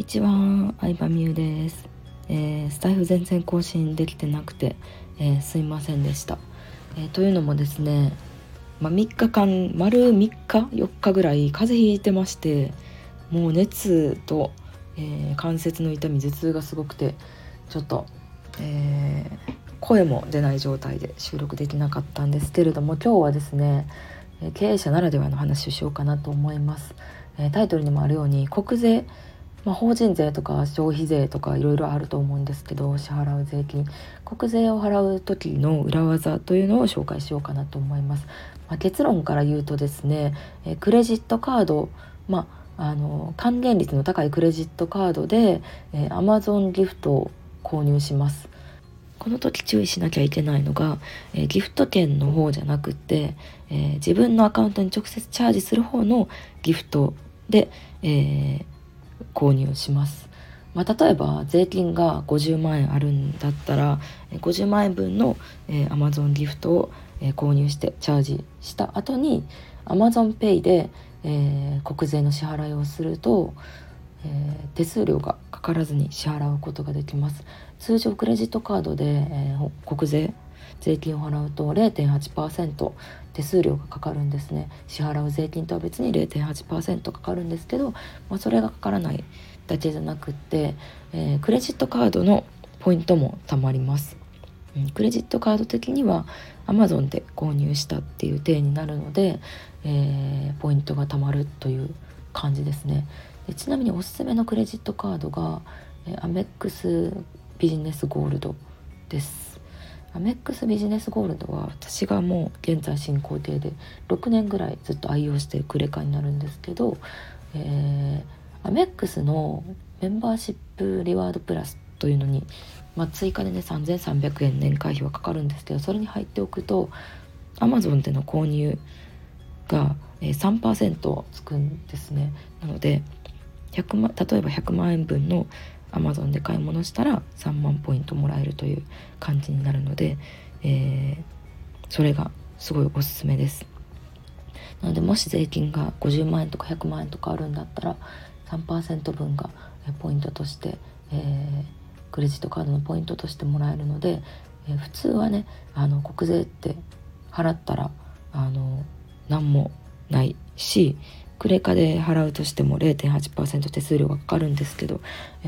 にちは、相葉美優です、えー、スタイフ全然更新できてなくて、えー、すいませんでした、えー、というのもですね、まあ、3日間丸3日4日ぐらい風邪ひいてましてもう熱と、え関節の痛み頭痛がすごくてちょっと、え声も出ない状態で収録できなかったんですけれども今日はですね経営者ならではの話をしようかなと思います。タイトルにもあるように国税まあ、法人税とか消費税とかいろいろあると思うんですけど支払う税金国税を払う時の裏技というのを紹介しようかなと思います。まあ、結論から言うとですねえクレジットカード、まあ、あの還元率の高いクレジットカードでえ Amazon ギフトを購入します。この時注意しなきゃいけないのが、え、ギフト券の方じゃなくて、えー、自分のアカウントに直接チャージする方のギフトで、えー、購入します。まあ、例えば税金が50万円あるんだったら50万円分の、えー、Amazon ギフトを、えー、購入してチャージした後に AmazonPay で、えー、国税の支払いをすると、えー、手数料がかからずに支払うことができます通常クレジットカードで、えー、国税税金を払うと0.8%手数料がかかるんですね。支払う税金とは別に0.8%かかるんですけど、まあ、それがかからないだけじゃなくって、えー、クレジットカードのポイントもたまります、うん、クレジットカード的には Amazon で購入したっていう体になるので、えー、ポイントがたまるという感じですね。でちなみにおすすめのクレジットカードが、えー、アメックスビジネスゴールドです。アメックスビジネスゴールドは私がもう現在進行形で6年ぐらいずっと愛用しているクレカになるんですけど、えー、アメックスのメンバーシップリワードプラスというのに、まあ、追加でね3300円年会費はかかるんですけどそれに入っておくと Amazon での購入が3%つくんですね。なので100万例えば100万円分のアマゾンで買い物したら3万ポイントもらえるという感じになるので、えー、それがすごいおすすめです。なのでもし税金が50万円とか100万円とかあるんだったら3%分がポイントとして、えー、クレジットカードのポイントとしてもらえるので、えー、普通はねあの国税って払ったらあの何もないしクレカで払うとしても0.8%手数料がかかるんですけど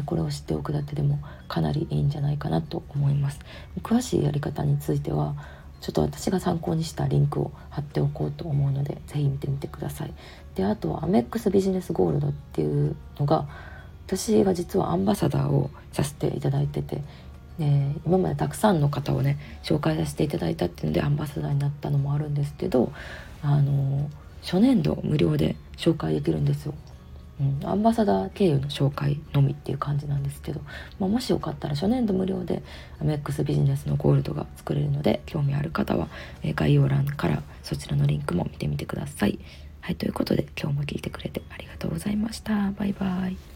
これを知っておくだけでもかなりいいんじゃないかなと思います。詳しいやり方についてはちょっと私が参考にしたリンクを貼っておこうと思うので是非見てみてください。であとはアメックスビジネスゴールドっていうのが私が実はアンバサダーをさせていただいててで今までたくさんの方をね紹介させていただいたっていうのでアンバサダーになったのもあるんですけどあの初年度無料で紹介できるんですよ。うん、アンバサダー経由の紹介のみっていう感じなんですけど、まあ、もしよかったら初年度無料でアメックスビジネスのゴールドが作れるので興味ある方は、え概要欄からそちらのリンクも見てみてください。はい、ということで今日も聞いてくれてありがとうございました。バイバイ。